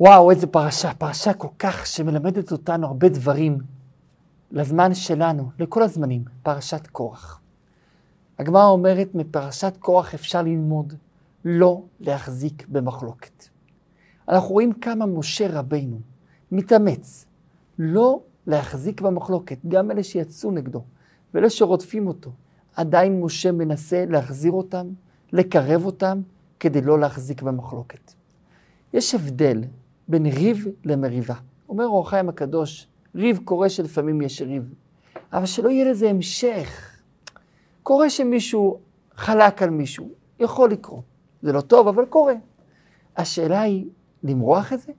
וואו, איזה פרשה, פרשה כל כך שמלמדת אותנו הרבה דברים לזמן שלנו, לכל הזמנים, פרשת קורח. הגמרא אומרת, מפרשת קורח אפשר ללמוד לא להחזיק במחלוקת. אנחנו רואים כמה משה רבינו מתאמץ לא להחזיק במחלוקת, גם אלה שיצאו נגדו ואלה שרודפים אותו. עדיין משה מנסה להחזיר אותם, לקרב אותם, כדי לא להחזיק במחלוקת. יש הבדל בין ריב למריבה. אומר אור החיים הקדוש, ריב קורה שלפעמים יש ריב, אבל שלא יהיה לזה המשך. קורה שמישהו חלק על מישהו, יכול לקרות. זה לא טוב, אבל קורה. השאלה היא, למרוח את זה?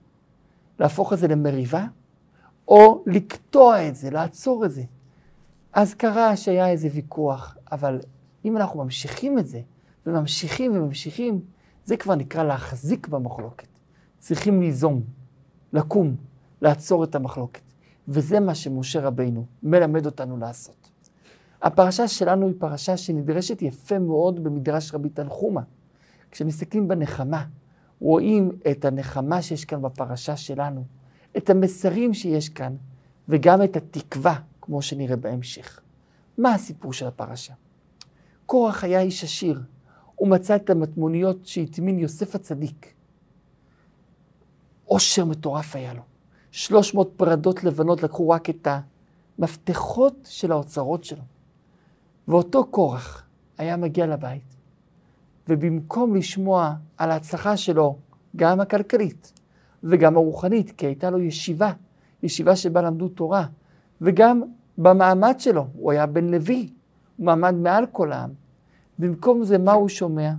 להפוך את זה למריבה? או לקטוע את זה, לעצור את זה? אז קרה שהיה איזה ויכוח, אבל אם אנחנו ממשיכים את זה, וממשיכים וממשיכים, זה כבר נקרא להחזיק במחלוקת. צריכים ליזום, לקום, לעצור את המחלוקת. וזה מה שמשה רבינו מלמד אותנו לעשות. הפרשה שלנו היא פרשה שנדרשת יפה מאוד במדרש רבי תנחומה. כשמסתכלים בנחמה, רואים את הנחמה שיש כאן בפרשה שלנו, את המסרים שיש כאן, וגם את התקווה, כמו שנראה בהמשך. מה הסיפור של הפרשה? קורח היה איש עשיר, הוא מצא את המטמוניות שהטמין יוסף הצדיק. עושר מטורף היה לו. 300 פרדות לבנות לקחו רק את המפתחות של האוצרות שלו. ואותו קורח היה מגיע לבית, ובמקום לשמוע על ההצלחה שלו, גם הכלכלית וגם הרוחנית, כי הייתה לו ישיבה, ישיבה שבה למדו תורה, וגם במעמד שלו, הוא היה בן לוי, הוא מעמד מעל כל העם. במקום זה, מה הוא שומע?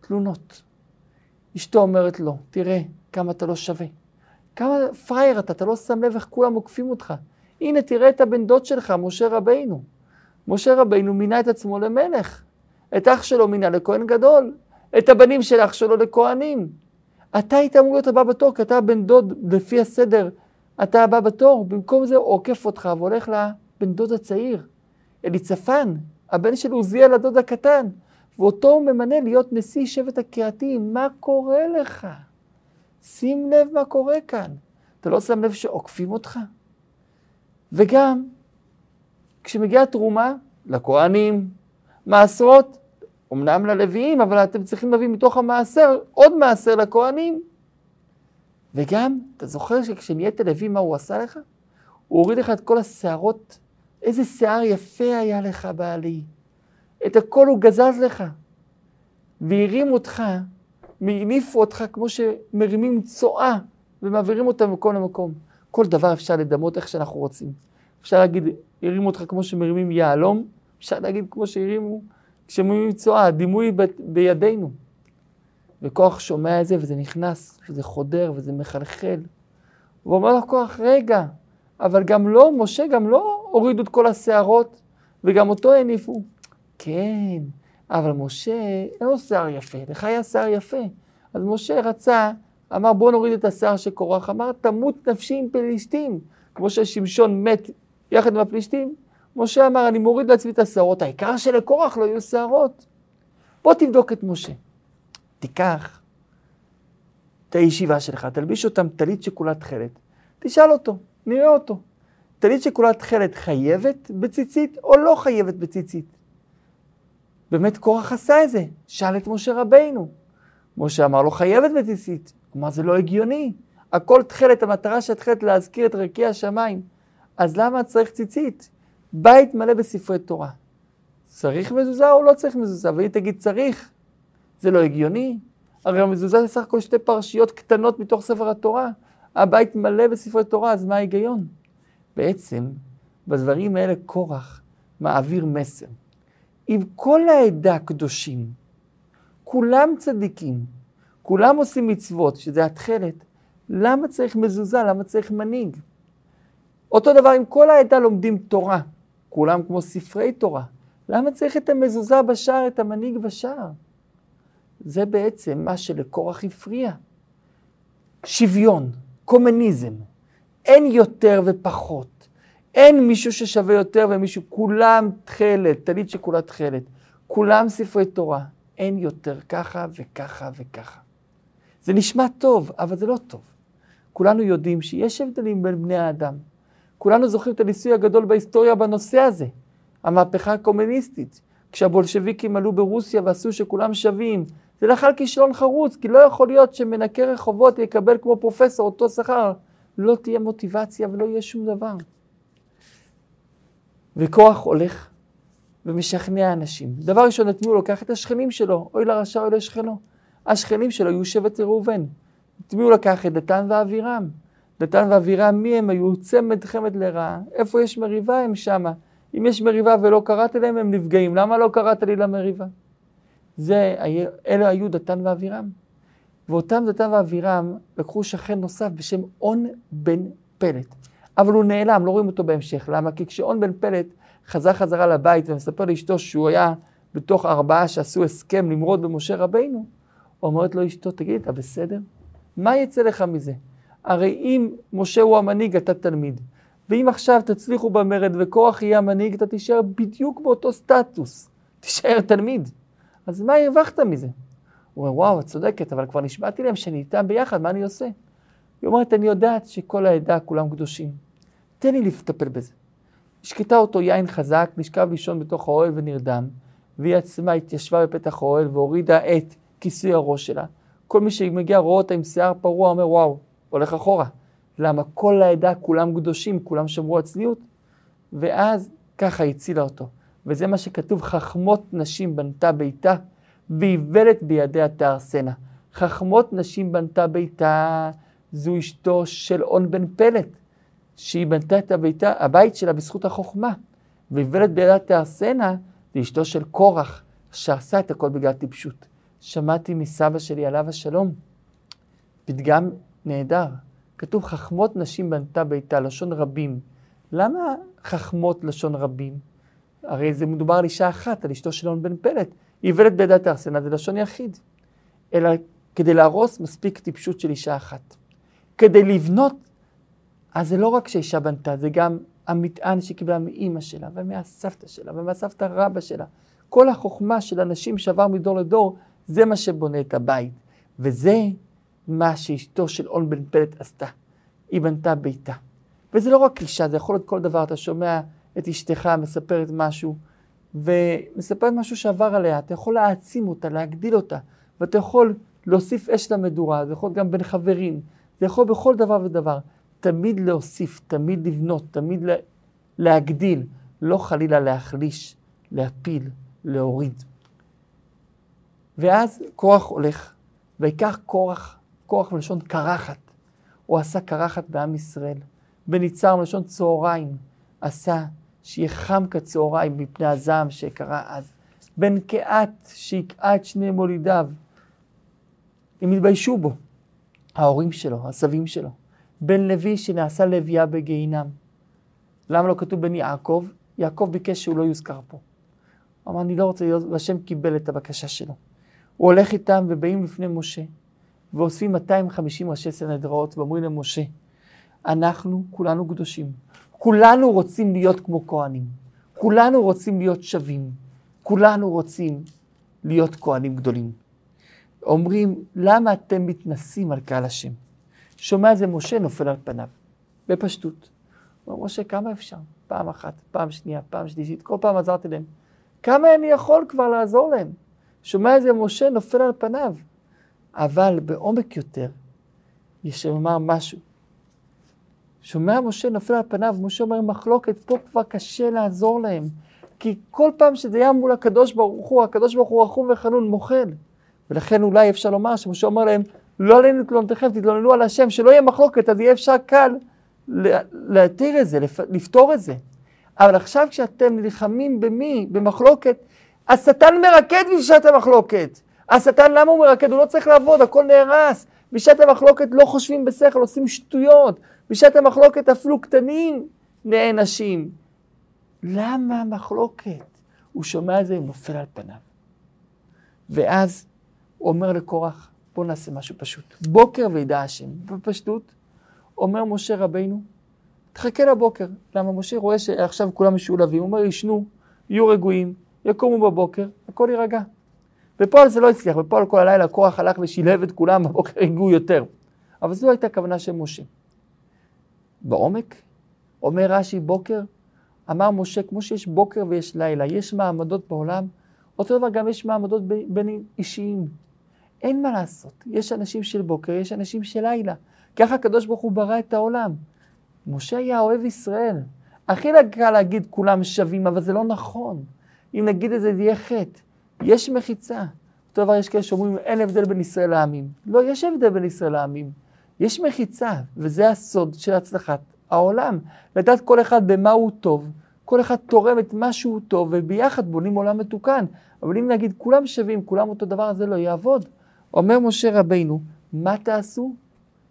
תלונות. אשתו אומרת לו, תראה כמה אתה לא שווה. כמה פראייר אתה, אתה לא שם לב איך כולם עוקפים אותך. הנה, תראה את הבן דוד שלך, משה רבינו. משה רבינו מינה את עצמו למלך. את אח שלו מינה לכהן גדול. את הבנים של אח שלו לכהנים. אתה היית אמור להיות הבא בתור, כי אתה בן דוד לפי הסדר, אתה הבא בתור. במקום זה הוא עוקף אותך והולך לבן דוד הצעיר, אליצפן, הבן של עוזיאל הדוד הקטן, ואותו הוא ממנה להיות נשיא שבט הקהתים. מה קורה לך? שים לב מה קורה כאן. אתה לא שם לב שעוקפים אותך? וגם, כשמגיעה תרומה לכהנים, מעשרות, אמנם ללוויים, אבל אתם צריכים להביא מתוך המעשר עוד מעשר לכהנים. וגם, אתה זוכר שכשנהיית לוי, מה הוא עשה לך? הוא הוריד לך את כל השערות. איזה שיער יפה היה לך, בעלי. את הכל הוא גזז לך. והרים אותך הניפו אותך כמו שמרימים צואה ומעבירים אותה ממקום למקום. כל דבר אפשר לדמות איך שאנחנו רוצים. אפשר להגיד, הרימו אותך כמו שמרימים יהלום, אפשר להגיד כמו שהרימו, כשמרימים צואה, הדימוי ב- בידינו. וכוח שומע את זה וזה נכנס, וזה חודר וזה מחלחל. הוא אומר לו כוח, רגע, אבל גם לא, משה גם לא הורידו את כל השערות, וגם אותו הניפו. כן, אבל משה, אין לו שיער יפה, לך היה שיער יפה. אז משה רצה, אמר בוא נוריד את השיער של קורח, אמר תמות נפשי עם פלישתים. כמו ששמשון מת יחד עם הפלישתים, משה אמר אני מוריד לעצמי את השערות, העיקר שלקורח לא יהיו שערות. בוא תבדוק את משה. תיקח את הישיבה שלך, תלביש אותם טלית שכולה תכלת, תשאל אותו, נראה אותו. טלית שכולה תכלת חייבת בציצית או לא חייבת בציצית? באמת קורח עשה את זה, שאל את משה רבינו. משה אמר לו, חייבת בציצית. הוא אמר, זה לא הגיוני. הכל תכלת, המטרה של התכלת להזכיר את רקיע השמיים. אז למה צריך ציצית? בית מלא בספרי תורה. צריך מזוזה או לא צריך מזוזה? והיא תגיד צריך. זה לא הגיוני. הרי המזוזה זה סך הכל שתי פרשיות קטנות מתוך ספר התורה. הבית מלא בספרי תורה, אז מה ההיגיון? בעצם, בדברים האלה קורח מעביר מסר. אם כל העדה קדושים, כולם צדיקים, כולם עושים מצוות, שזה התכלת, למה צריך מזוזה? למה צריך מנהיג? אותו דבר אם כל העדה לומדים תורה, כולם כמו ספרי תורה, למה צריך את המזוזה בשער, את המנהיג בשער? זה בעצם מה שלקורח הפריע. שוויון, קומוניזם, אין יותר ופחות. אין מישהו ששווה יותר ומישהו, כולם תכלת, טלית שכולה תכלת. כולם ספרי תורה. אין יותר ככה וככה וככה. זה נשמע טוב, אבל זה לא טוב. כולנו יודעים שיש הבדלים בין בני האדם. כולנו זוכרים את הניסוי הגדול בהיסטוריה בנושא הזה, המהפכה הקומוניסטית. כשהבולשביקים עלו ברוסיה ועשו שכולם שווים, זה לאכל כישלון חרוץ, כי לא יכול להיות שמנקה רחובות יקבל כמו פרופסור אותו שכר. לא תהיה מוטיבציה ולא יהיה שום דבר. וכוח הולך ומשכנע אנשים. דבר ראשון, את מי הוא לוקח? את השכנים שלו, אוי לרשע אוי לשכנו. השכנים שלו היו שבט ראובן. את מי הוא לקח? את דתן ואבירם. דתן ואבירם, מי הם היו? צמד חמד לרעה. איפה יש מריבה הם שמה. אם יש מריבה ולא קראת להם, הם נפגעים. למה לא קראת לי למריבה? זה, אלה היו דתן ואבירם. ואותם דתן ואבירם לקחו שכן נוסף בשם און בן פלט. אבל הוא נעלם, לא רואים אותו בהמשך. למה? כי כשאון בן פלט חזר חזרה לבית ומספר לאשתו שהוא היה בתוך ארבעה שעשו הסכם למרוד במשה רבינו, אומרת לו אשתו, תגיד, אתה בסדר? מה יצא לך מזה? הרי אם משה הוא המנהיג, אתה תלמיד. ואם עכשיו תצליחו במרד וקורח יהיה המנהיג, אתה תישאר בדיוק באותו סטטוס. תישאר תלמיד. אז מה הרווחת מזה? הוא אומר, וואו, את צודקת, אבל כבר נשבעתי להם שאני איתם ביחד, מה אני עושה? היא אומרת, אני יודעת שכל העדה כולם קדושים. תן לי לטפל בזה. השקטה אותו יין חזק, נשכב לישון בתוך האוהל ונרדם, והיא עצמה התיישבה בפתח האוהל והורידה את כיסוי הראש שלה. כל מי שמגיע רואה אותה עם שיער פרוע, אומר, וואו, הולך אחורה. למה? כל העדה, כולם קדושים, כולם שמרו על צניעות. ואז ככה הצילה אותו. וזה מה שכתוב, חכמות נשים בנתה ביתה, ואיוולת בידיה תהרסנה. חכמות נשים בנתה ביתה, זו אשתו של און בן פלט, שהיא בנתה את הביתה, הבית שלה בזכות החוכמה. ואיוולת בידיה תהרסנה, זה אשתו של קורח, שעשה את הכל בגלל טיפשות. שמעתי מסבא שלי עליו השלום, פתגם נהדר. כתוב חכמות נשים בנתה ביתה, לשון רבים. למה חכמות לשון רבים? הרי זה מדובר על אישה אחת, על אשתו של און בן פלט. איוולת בידת ארסנה זה לשון יחיד. אלא כדי להרוס מספיק טיפשות של אישה אחת. כדי לבנות, אז זה לא רק שאישה בנתה, זה גם המטען שקיבלה מאימא שלה, ומהסבתא שלה, ומהסבתא רבא שלה. כל החוכמה של אנשים שעבר מדור לדור, זה מה שבונה את הבית. וזה מה שאשתו של און בן פלט עשתה. היא בנתה ביתה. וזה לא רק אישה, זה יכול להיות כל דבר. אתה שומע את אשתך מספרת משהו, ומספרת משהו שעבר עליה, אתה יכול להעצים אותה, להגדיל אותה, ואתה יכול להוסיף אש למדורה, זה יכול להיות גם בין חברים, זה יכול בכל דבר ודבר. תמיד להוסיף, תמיד לבנות, תמיד להגדיל, לא חלילה להחליש, להפיל, להוריד. ואז קורח הולך, ויקח קורח, קורח מלשון קרחת. הוא עשה קרחת בעם ישראל. בניצר מלשון צהריים, עשה שיהיה חם כצהריים מפני הזעם שקרה אז. בן קהת שהקעה את שני מולידיו, הם התביישו בו, ההורים שלו, הסבים שלו. בן לוי שנעשה לוויה בגיהינם. למה לא כתוב בן יעקב? יעקב ביקש שהוא לא יוזכר פה. הוא אמר, אני לא רוצה להיות, והשם קיבל את הבקשה שלו. הוא הולך איתם ובאים לפני משה, ואוספים 250 ראשי סנהדראות ואומרים למשה, אנחנו כולנו קדושים, כולנו רוצים להיות כמו כהנים, כולנו רוצים להיות שווים, כולנו רוצים להיות כהנים גדולים. אומרים, למה אתם מתנסים על קהל השם? שומע זה משה נופל על פניו, בפשטות. הוא אומר, משה, כמה אפשר? פעם אחת, פעם שנייה, פעם שלישית, כל פעם עזרתי להם. כמה אני יכול כבר לעזור להם? שומע איזה משה נופל על פניו. אבל בעומק יותר, יש לומר משהו. שומע משה נופל על פניו, משה אומר מחלוקת, פה כבר קשה לעזור להם. כי כל פעם שזה היה מול הקדוש ברוך הוא, הקדוש ברוך הוא רחום וחנון מוחל. ולכן אולי אפשר לומר שמשה אומר להם, לא עלינו תלונתכם, תתלוננו על השם, שלא יהיה מחלוקת, אז יהיה אפשר קל להתיר את זה, לפתור את זה. אבל עכשיו כשאתם נלחמים במי? במחלוקת, השטן מרקד בשעת המחלוקת. השטן, למה הוא מרקד? הוא לא צריך לעבוד, הכל נהרס. בשעת המחלוקת לא חושבים בשכל, עושים שטויות. בשעת המחלוקת אפילו קטנים נענשים. למה מחלוקת? הוא שומע את זה, הוא נופל על פניו. ואז אומר לקורח, בוא נעשה משהו פשוט. בוקר וידע השם. בפשטות, אומר משה רבינו, תחכה לבוקר. למה משה רואה שעכשיו כולם משולבים, הוא אומר, ישנו, יהיו רגועים, יקומו בבוקר, הכל יירגע. בפועל זה לא הצליח, בפועל כל הלילה הכוח הלך ושילהב את כולם, בבוקר הגיעו יותר. אבל זו הייתה הכוונה של משה. בעומק, אומר רש"י בוקר, אמר משה, כמו שיש בוקר ויש לילה, יש מעמדות בעולם, אותו דבר גם יש מעמדות בין אישיים. אין מה לעשות, יש אנשים של בוקר, יש אנשים של לילה. ככה הקדוש ברוך הוא ברא את העולם. משה היה אוהב ישראל. הכי קל להגיד כולם שווים, אבל זה לא נכון. אם נגיד את זה, זה יהיה חטא. יש מחיצה. אותו דבר יש כאלה שאומרים, אין הבדל בין ישראל לעמים. לא, יש הבדל בין ישראל לעמים. יש מחיצה, וזה הסוד של הצלחת העולם. לדעת כל אחד במה הוא טוב, כל אחד תורם את מה שהוא טוב, וביחד בונים עולם מתוקן. אבל אם נגיד כולם שווים, כולם אותו דבר, זה לא יעבוד. אומר משה רבינו, מה תעשו?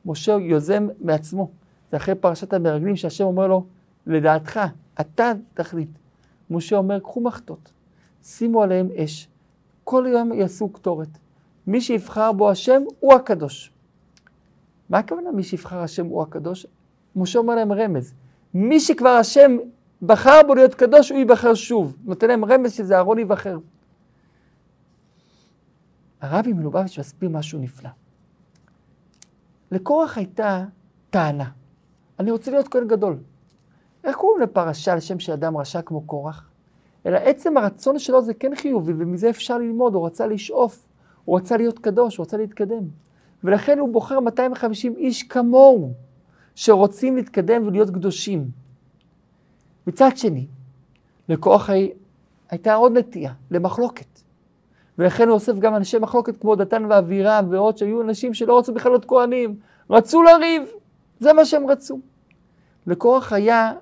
משה יוזם מעצמו. זה אחרי פרשת המרגלים שהשם אומר לו, לדעתך, אתה תחליט. משה אומר, קחו מחטות, שימו עליהם אש, כל יום יעשו קטורת. מי שיבחר בו השם הוא הקדוש. מה הכוונה מי שיבחר השם הוא הקדוש? משה אומר להם רמז. מי שכבר השם בחר בו להיות קדוש, הוא ייבחר שוב. נותן להם רמז שזה אהרון ייבחר. הרבי מלובביץ' מסביר משהו נפלא. לקורח הייתה טענה. אני רוצה להיות כהן גדול. איך קוראים לפרשה על שם של אדם רשע כמו קורח? אלא עצם הרצון שלו זה כן חיובי, ומזה אפשר ללמוד, הוא רצה לשאוף, הוא רצה להיות קדוש, הוא רצה להתקדם. ולכן הוא בוחר 250 איש כמוהו, שרוצים להתקדם ולהיות קדושים. מצד שני, לקורח הייתה עוד נטייה, למחלוקת. ולכן הוא אוסף גם אנשי מחלוקת כמו דתן ואבירם ועוד שהיו אנשים שלא רצו בכלל להיות כהנים, רצו לריב, זה מה שהם רצו. לקורח היה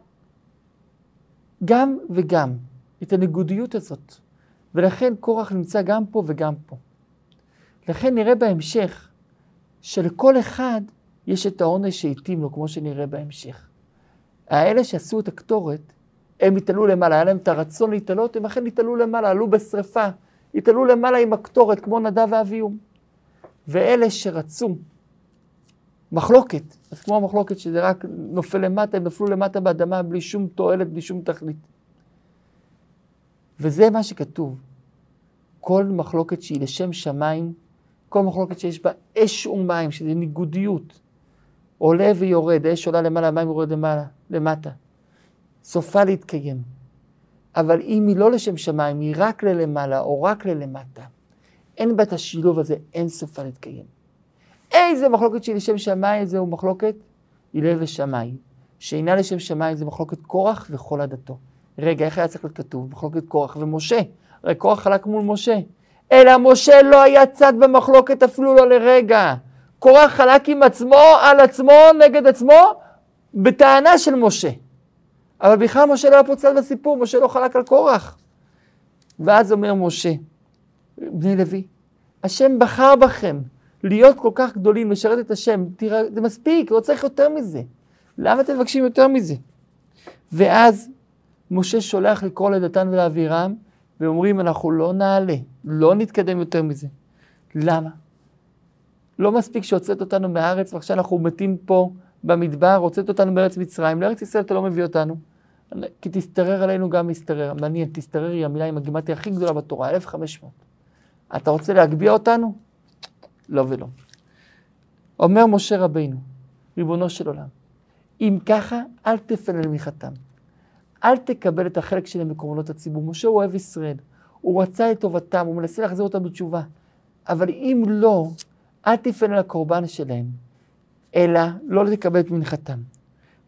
גם וגם, את הניגודיות הזאת, ולכן קורח נמצא גם פה וגם פה. לכן נראה בהמשך שלכל אחד יש את העונש שהתאים לו, כמו שנראה בהמשך. האלה שעשו את הקטורת, הם התעלו למעלה, היה להם את הרצון להתעלות, הם אכן התעלו למעלה, עלו בשרפה, התעלו למעלה עם הקטורת, כמו נדב ואביהו. ואלה שרצו מחלוקת, אז כמו המחלוקת שזה רק נופל למטה, הם נפלו למטה באדמה בלי שום תועלת, בלי שום תכלית. וזה מה שכתוב. כל מחלוקת שהיא לשם שמיים, כל מחלוקת שיש בה אש ומים, שזה ניגודיות, עולה ויורד, האש עולה למעלה, המים יורד למעלה, למטה. סופה להתקיים. אבל אם היא לא לשם שמיים, היא רק ללמעלה או רק ללמטה, אין בה את השילוב הזה, אין סופה להתקיים. איזה מחלוקת שהיא לשם שמיים, זהו מחלוקת הלל ושמיים. שאינה לשם שמיים זה מחלוקת קורח וכל עדתו. רגע, איך היה צריך להיות כתוב? מחלוקת קורח ומשה. הרי קורח חלק מול משה. אלא משה לא היה צד במחלוקת אפילו לא לרגע. קורח חלק עם עצמו, על עצמו, נגד עצמו, בטענה של משה. אבל בכלל משה לא היה פה צד בסיפור, משה לא חלק על קורח. ואז אומר משה, בני לוי, השם בחר בכם להיות כל כך גדולים, לשרת את השם, תראה, זה מספיק, לא צריך יותר מזה. למה אתם מבקשים יותר מזה? ואז משה שולח לקרוא לדתן ולאבירם, ואומרים, אנחנו לא נעלה, לא נתקדם יותר מזה. למה? לא מספיק שהוצאת אותנו מהארץ ועכשיו אנחנו מתים פה במדבר, הוצאת אותנו מארץ מצרים, לארץ ישראל אתה לא מביא אותנו. כי תשתרר עלינו גם משתרר. מעניין, תשתרר היא המילה עם הגימטיה הכי גדולה בתורה, 1500. אתה רוצה להגביה אותנו? לא ולא. אומר משה רבינו, ריבונו של עולם, אם ככה, אל תפנה למחתם. אל תקבל את החלק שלהם בקורבנות הציבור. משה אוהב ישראל, הוא רצה את טובתם, הוא מנסה להחזיר אותם בתשובה. אבל אם לא, אל תפנה לקורבן שלהם, אלא לא תקבל את מנחתם.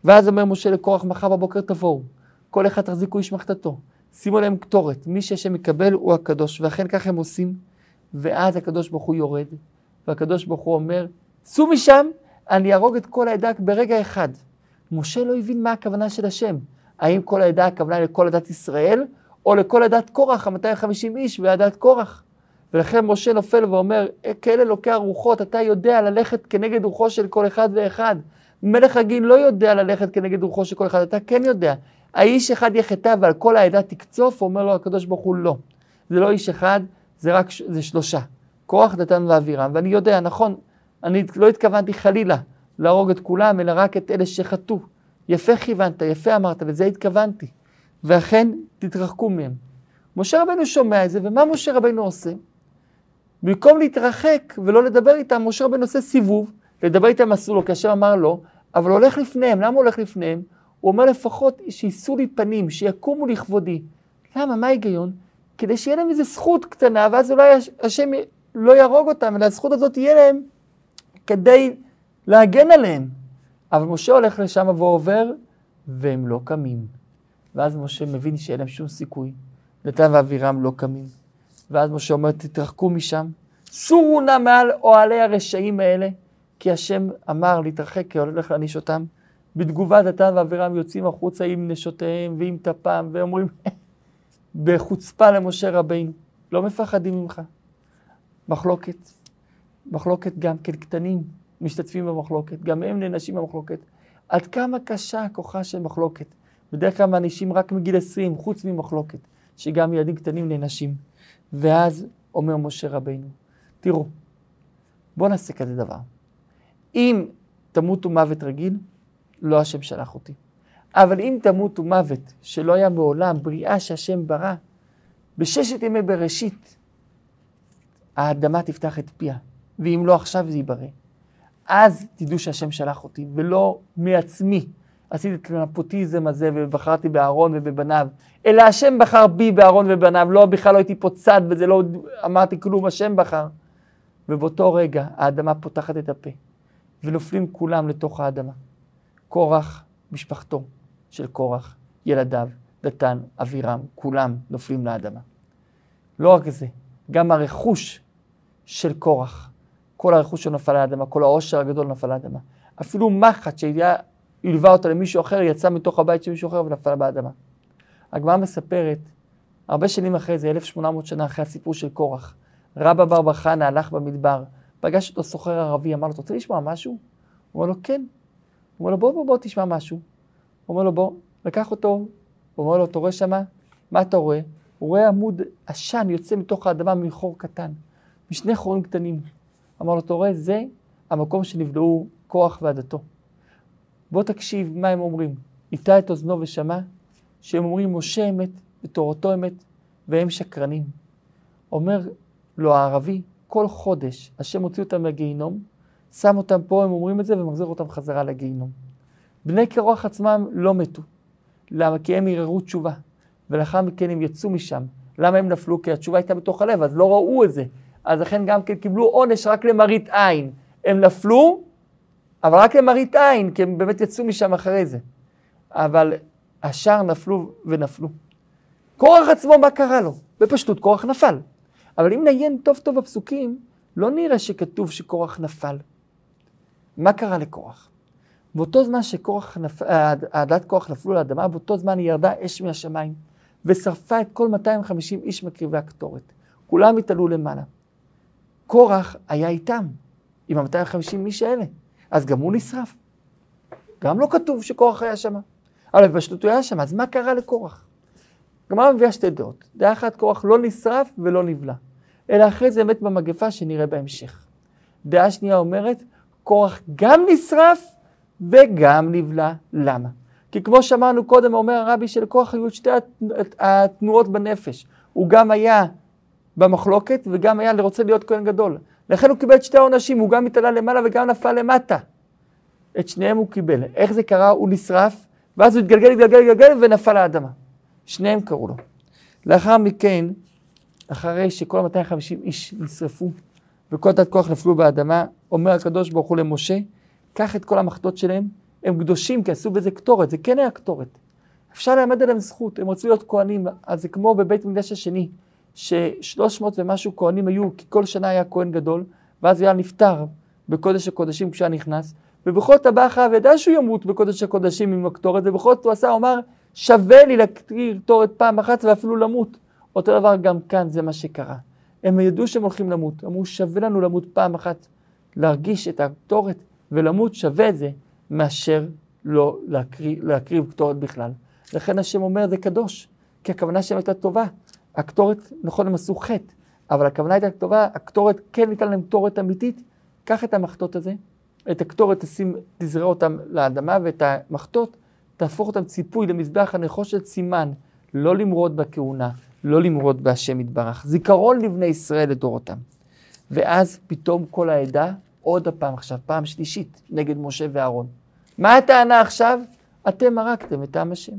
ואז אומר משה לקורח, מחר בבוקר תבואו, כל אחד תחזיקו איש מחתתו, שימו להם קטורת, מי שהשם מקבל הוא הקדוש, ואכן כך הם עושים, ואז הקדוש ברוך הוא יורד, והקדוש ברוך הוא אומר, צאו משם, אני אהרוג את כל העדה ברגע אחד. משה לא הבין מה הכוונה של השם. האם כל העדה הכוונה לכל עדת ישראל, או לכל עדת קורח, ה-250 איש ועדת קורח. ולכן משה נופל ואומר, כאלה אלוקי הרוחות, אתה יודע ללכת כנגד רוחו של כל אחד ואחד. מלך הגיל לא יודע ללכת כנגד רוחו של כל אחד, אתה כן יודע. האיש אחד יחטא ועל כל העדה תקצוף, אומר לו הקדוש ברוך הוא לא. זה לא איש אחד, זה רק, זה שלושה. כוח דתן ואבירם, ואני יודע, נכון, אני לא התכוונתי חלילה להרוג את כולם, אלא רק את אלה שחטאו. יפה כיוונת, יפה אמרת, וזה התכוונתי. ואכן, תתרחקו מהם. משה רבנו שומע את זה, ומה משה רבנו עושה? במקום להתרחק ולא לדבר איתם, משה רבנו עושה סיבוב, לדבר איתם אסור לו, כי אמר לו, אבל הולך לפניהם. למה הולך לפניהם? הוא אומר לפחות שיישאו לי פנים, שיקומו לכבודי. למה? מה ההיגיון? כדי שיהיה להם איזו זכות קטנה, ואז אולי השם לא יהרוג אותם, אלא הזכות הזאת תהיה להם כדי להגן עליהם. אבל משה הולך לשם ועובר, והם לא קמים. ואז משה מבין שאין להם שום סיכוי. נתן ואבירם לא קמים. ואז משה אומר, תתרחקו משם, סורו נא מעל אוהלי הרשעים האלה, כי השם אמר להתרחק, כי הולך להעניש אותם. בתגובה דתן ואבירם יוצאים החוצה עם נשותיהם ועם טפם, ואומרים בחוצפה למשה רבינו, לא מפחדים ממך. מחלוקת, מחלוקת גם כן קטנים משתתפים במחלוקת, גם הם נענשים במחלוקת. עד כמה קשה הכוחה של מחלוקת. בדרך כלל מענישים רק מגיל 20, חוץ ממחלוקת, שגם ילדים קטנים נענשים. ואז אומר משה רבינו, תראו, בואו נעשה כזה דבר. אם תמותו מוות רגיל, לא השם שלח אותי. אבל אם תמותו מוות שלא היה מעולם, בריאה שהשם ברא, בששת ימי בראשית, האדמה תפתח את פיה, ואם לא עכשיו זה ייברא. אז תדעו שהשם שלח אותי, ולא מעצמי. עשיתי את הנפוטיזם הזה ובחרתי באהרון ובבניו, אלא השם בחר בי באהרון ובבניו, לא, בכלל לא הייתי פה צד בזה, לא אמרתי כלום, השם בחר. ובאותו רגע האדמה פותחת את הפה, ונופלים כולם לתוך האדמה. קורח, משפחתו של קורח, ילדיו, דתן, אבירם, כולם נופלים לאדמה. לא רק זה, גם הרכוש של קורח, כל הרכוש שנפל לאדמה, כל העושר הגדול נפל לאדמה. אפילו מחט שהיא הלווה אותה למישהו אחר, יצא מתוך הבית של מישהו אחר ונפל באדמה. הגמרא מספרת, הרבה שנים אחרי זה, 1800 שנה אחרי הסיפור של קורח, רבא בר בר חנה הלך במדבר, פגש אותו סוחר ערבי, אמר לו, אתה רוצה לשמוע משהו? הוא אומר לו, כן. הוא אומר לו, בוא, בוא, בוא, תשמע משהו. הוא אומר לו, בוא, לקח אותו, הוא אומר לו, אתה רואה שמה? מה אתה רואה? הוא רואה עמוד עשן יוצא מתוך האדמה מחור קטן, משני חורים קטנים. אמר לו, אתה רואה, זה המקום שנבלעו כוח ועדתו. בוא תקשיב מה הם אומרים. איתה את אוזנו ושמע, שהם אומרים משה אמת ותורתו אמת, והם שקרנים. אומר לו הערבי, כל חודש השם מוציא אותם מהגיהינום, שם אותם פה, הם אומרים את זה, ומחזיר אותם חזרה לגיהינום. בני קרוח עצמם לא מתו. למה? כי הם ערערו תשובה, ולאחר מכן הם יצאו משם. למה הם נפלו? כי התשובה הייתה בתוך הלב, אז לא ראו את זה. אז לכן גם כן קיבלו עונש רק למראית עין. הם נפלו, אבל רק למראית עין, כי הם באמת יצאו משם אחרי זה. אבל השאר נפלו ונפלו. קורח עצמו, מה קרה לו? בפשטות, קורח נפל. אבל אם נעיין טוב טוב בפסוקים, לא נראה שכתוב שקורח נפל. מה קרה לקורח? באותו זמן שקורח נפל, העדת קורח נפלו לאדמה, באותו זמן היא ירדה אש מהשמיים, ושרפה את כל 250 איש מקריבי הקטורת. כולם התעלו למעלה. קורח היה איתם, עם ה-250 איש האלה. אז גם הוא נשרף. גם לא כתוב שקורח היה שם. אבל בפשטות הוא היה שם, אז מה קרה לקורח? גמרא מביאה שתי דעות. דעה אחת, קורח לא נשרף ולא נבלע. אלא אחרי זה מת במגפה שנראה בהמשך. דעה שנייה אומרת, קורח גם נשרף וגם נבלע. למה? כי כמו שאמרנו קודם, אומר הרבי שלקורח היו את שתי התנועות בנפש. הוא גם היה במחלוקת וגם היה רוצה להיות כהן גדול. לכן הוא קיבל את שתי העונשים, הוא גם התעלה למעלה וגם נפל למטה. את שניהם הוא קיבל. איך זה קרה? הוא נשרף, ואז הוא התגלגל, התגלגל, התגלגל ונפל לאדמה. שניהם קראו לו. לאחר מכן, אחרי שכל ה-250 איש נשרפו וכל תת כוח נפלו באדמה, אומר הקדוש ברוך הוא למשה, קח את כל המחטות שלהם, הם קדושים כי עשו בזה קטורת, זה כן היה קטורת. אפשר ללמד עליהם זכות, הם רצו להיות כהנים, אז זה כמו בבית מקדש השני, ששלוש מאות ומשהו כהנים היו, כי כל שנה היה כהן גדול, ואז היה נפטר בקודש הקודשים כשהיה נכנס, ובכל הבא אחריו ידע שהוא ימות בקודש הקודשים עם הקטורת, ובכל זאת הוא עשה, הוא אמר, שווה לי להקטיר קטורת פעם אחת ואפילו למות. אותו דבר גם כאן, זה מה שקרה. הם ידעו שהם הולכים למות, אמרו, שווה לנו למות פעם אחת, להרגיש את הקטורת ולמות שווה את זה, מאשר לא להקריב, להקריב קטורת בכלל. לכן השם אומר, זה קדוש, כי הכוונה שלהם הייתה טובה. הקטורת, נכון, הם עשו חטא, אבל הכוונה הייתה טובה, הקטורת כן ניתן להם קטורת אמיתית, קח את המחטות הזה, את הקטורת תזרע אותם לאדמה, ואת המחטות תהפוך אותם ציפוי למזבח הנחושת סימן, לא למרוד בכהונה, לא למרוד בהשם יתברך. זיכרון לבני ישראל לדורותם. ואז פתאום כל העדה עוד הפעם עכשיו, פעם שלישית, נגד משה ואהרון. מה הטענה עכשיו? אתם הרגתם את עם השם.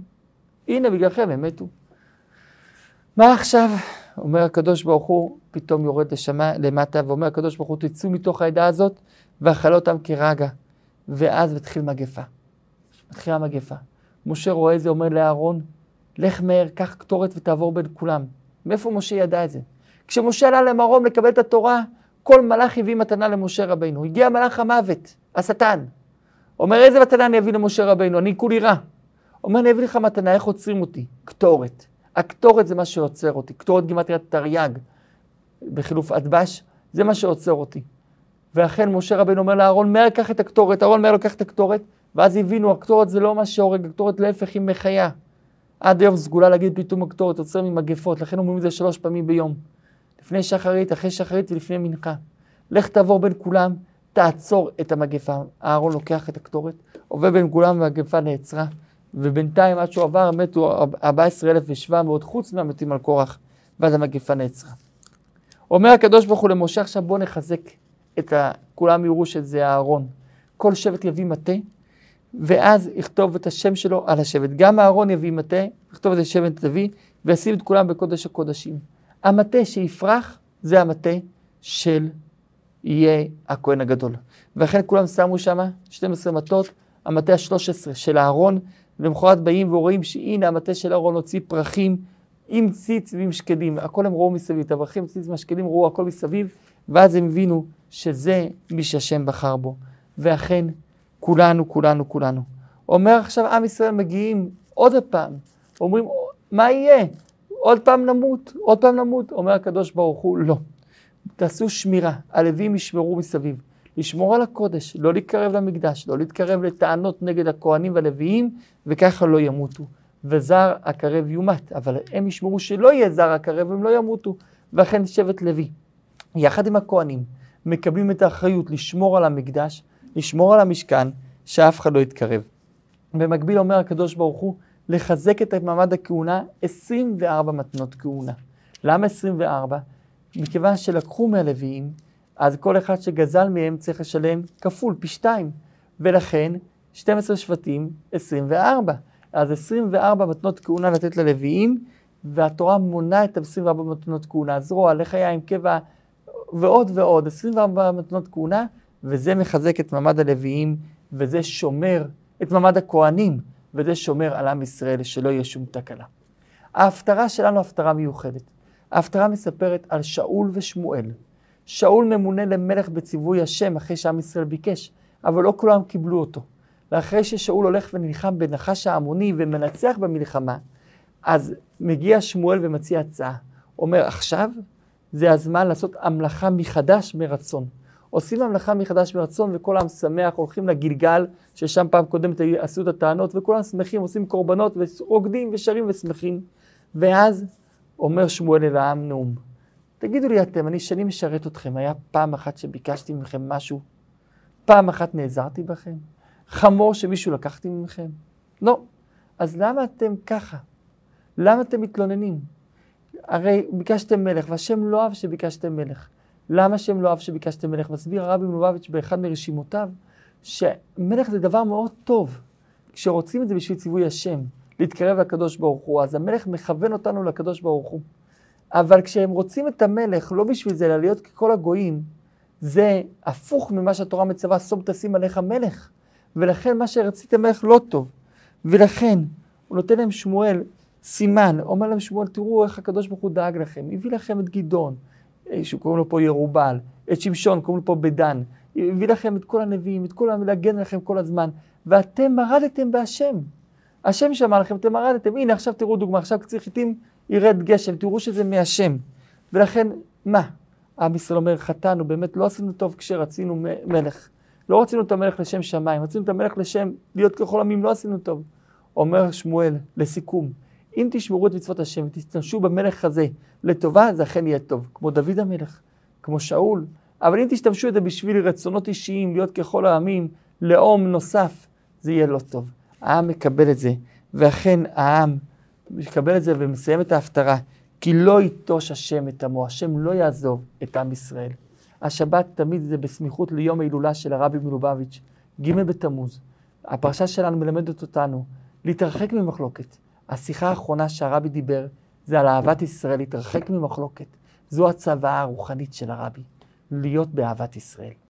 הנה, בגללכם הם מתו. מה עכשיו? אומר הקדוש ברוך הוא, פתאום יורד לשמה, למטה, ואומר הקדוש ברוך הוא, תצאו מתוך העדה הזאת, ואכלה אותם כרגע. ואז מתחיל מגפה. מתחילה מגפה. משה רואה את זה, אומר לאהרון, לך מהר, קח קטורת ותעבור בין כולם. מאיפה משה ידע את זה? כשמשה עלה למרום לקבל את התורה, כל מלאך הביא מתנה למשה רבינו. הגיע מלאך המוות, השטן. אומר, איזה מתנה אני אביא למשה רבינו? אני כולי רע. אומר, אני אביא לך מתנה, איך עוצרים אותי? קטורת. הקטורת זה מה שעוצר אותי. קטורת גימטריית תרי"ג, בחילוף אדבש, זה מה שעוצר אותי. ואכן משה רבינו אומר לאהרון, מהר קח את הקטורת, אהרון מהר לוקח את הקטורת, ואז הבינו, הקטורת זה לא מה שהורג, הקטורת להפך היא מחיה. עד היום סגולה להגיד פתאום הקטורת עוצר ממגפות, לכן אומרים את זה שלוש פעמים ביום. לפני שחרית, אחרי שחרית ולפני מנחה. לך תעבור בין כולם, תעצור את המגפה. אהרון לוקח את הקטורת, עובר בין כולם והמגפה נעצרה, ובינתיים עד שהוא עבר מתו 14,700 חוץ מהמתים על קורח, ואז המגפה נעצרה. אומר הקדוש ברוך הוא למשה, עכשיו בוא נחזק את ה... כולם יראו שזה אהרון. כל שבט יביא מטה, ואז יכתוב את השם שלו על השבט. גם אהרון יביא מטה, יכתוב את השבט לוי, וישים את כולם בקודש הקודשים. המטה שיפרח זה המטה של יהיה הכהן הגדול. ואכן כולם שמו שם 12 מטות, המטה ה-13 של אהרון, ולמחרת באים ורואים שהנה המטה של אהרון הוציא פרחים עם ציץ ועם שקדים, הכל הם ראו מסביב, את הפרחים, ציץ והשקדים ראו הכל מסביב, ואז הם הבינו שזה מי שהשם בחר בו. ואכן, כולנו, כולנו, כולנו. אומר עכשיו עם ישראל מגיעים עוד פעם, אומרים, מה יהיה? עוד פעם נמות, עוד פעם נמות. אומר הקדוש ברוך הוא, לא. תעשו שמירה, הלווים ישמרו מסביב. לשמור על הקודש, לא להתקרב למקדש, לא להתקרב לטענות נגד הכהנים והלוויים, וככה לא ימותו. וזר הקרב יומת, אבל הם ישמרו שלא יהיה זר הקרב והם לא ימותו. ואכן שבט לוי, יחד עם הכהנים, מקבלים את האחריות לשמור על המקדש, לשמור על המשכן, שאף אחד לא יתקרב. במקביל אומר הקדוש ברוך הוא, לחזק את מעמד הכהונה, 24 מתנות כהונה. למה 24? מכיוון שלקחו מהלוויים, אז כל אחד שגזל מהם צריך לשלם כפול, פי שתיים. ולכן 12 שבטים, 24. אז 24 מתנות כהונה לתת ללוויים, והתורה מונה את ה-24 מתנות כהונה. זרוע, לחיה עם קבע ועוד ועוד, 24 מתנות כהונה, וזה מחזק את מעמד הלוויים, וזה שומר את מעמד הכהנים, וזה שומר על עם ישראל שלא יהיה שום תקלה. ההפטרה שלנו הפטרה מיוחדת. ההפטרה מספרת על שאול ושמואל. שאול ממונה למלך בציווי השם אחרי שעם ישראל ביקש, אבל לא כולם קיבלו אותו. ואחרי ששאול הולך ונלחם בנחש העמוני ומנצח במלחמה, אז מגיע שמואל ומציע הצעה. אומר, עכשיו זה הזמן לעשות המלאכה מחדש מרצון. עושים המלאכה מחדש מרצון וכל העם שמח, הולכים לגלגל, ששם פעם קודמת עשו את הטענות, וכולם שמחים, עושים קורבנות ורוקדים ושרים ושמחים. ואז אומר שמואל אל העם נאום. תגידו לי אתם, אני שנים משרת אתכם, היה פעם אחת שביקשתי מכם משהו? פעם אחת נעזרתי בכם? חמור שמישהו לקחתי מכם? לא. אז למה אתם ככה? למה אתם מתלוננים? הרי ביקשתם מלך, והשם לא אהב שביקשתם מלך. למה השם לא אהב שביקשתם מלך? מסביר הרבי מלובביץ' באחד מרשימותיו, שמלך זה דבר מאוד טוב, כשרוצים את זה בשביל ציווי השם, להתקרב לקדוש ברוך הוא, אז המלך מכוון אותנו לקדוש ברוך הוא. אבל כשהם רוצים את המלך, לא בשביל זה, אלא להיות ככל הגויים, זה הפוך ממה שהתורה מצווה, שום תשים עליך מלך. ולכן מה שרציתם מלך לא טוב. ולכן, הוא נותן להם שמואל סימן, אומר להם שמואל, תראו איך הקדוש ברוך הוא דאג לכם, הביא לכם את גדעון, שקוראים לו פה ירובל, את שמשון, קוראים לו פה בדן, הביא לכם את כל הנביאים, את כל להגן עליכם כל הזמן, ואתם מרדתם בהשם. השם שמע לכם, אתם מרדתם. הנה, עכשיו תראו דוגמה, עכשיו קציר חיטים ירד גשם, תראו שזה מהשם. ולכן, מה? עם ישראל אומר, חטאנו, באמת לא עשינו טוב כשרצינו מלך. לא רצינו את המלך לשם שמיים, רצינו את המלך לשם להיות ככל עמים, לא עשינו טוב. אומר שמואל, לסיכום, אם תשמרו את מצוות השם ותשתמשו במלך הזה לטובה, זה אכן יהיה טוב. כמו דוד המלך, כמו שאול. אבל אם תשתמשו את זה בשביל רצונות אישיים, להיות ככל העמים, לאום נוסף, זה יהיה לא טוב. העם מקבל את זה, ואכן העם מקבל את זה ומסיים את ההפטרה, כי לא ייטוש השם את עמו, השם לא יעזוב את עם ישראל. השבת תמיד זה בסמיכות ליום ההילולה של הרבי מלובביץ', ג' בתמוז. הפרשה שלנו מלמדת אותנו להתרחק ממחלוקת. השיחה האחרונה שהרבי דיבר זה על אהבת ישראל, להתרחק ממחלוקת. זו הצוואה הרוחנית של הרבי, להיות באהבת ישראל.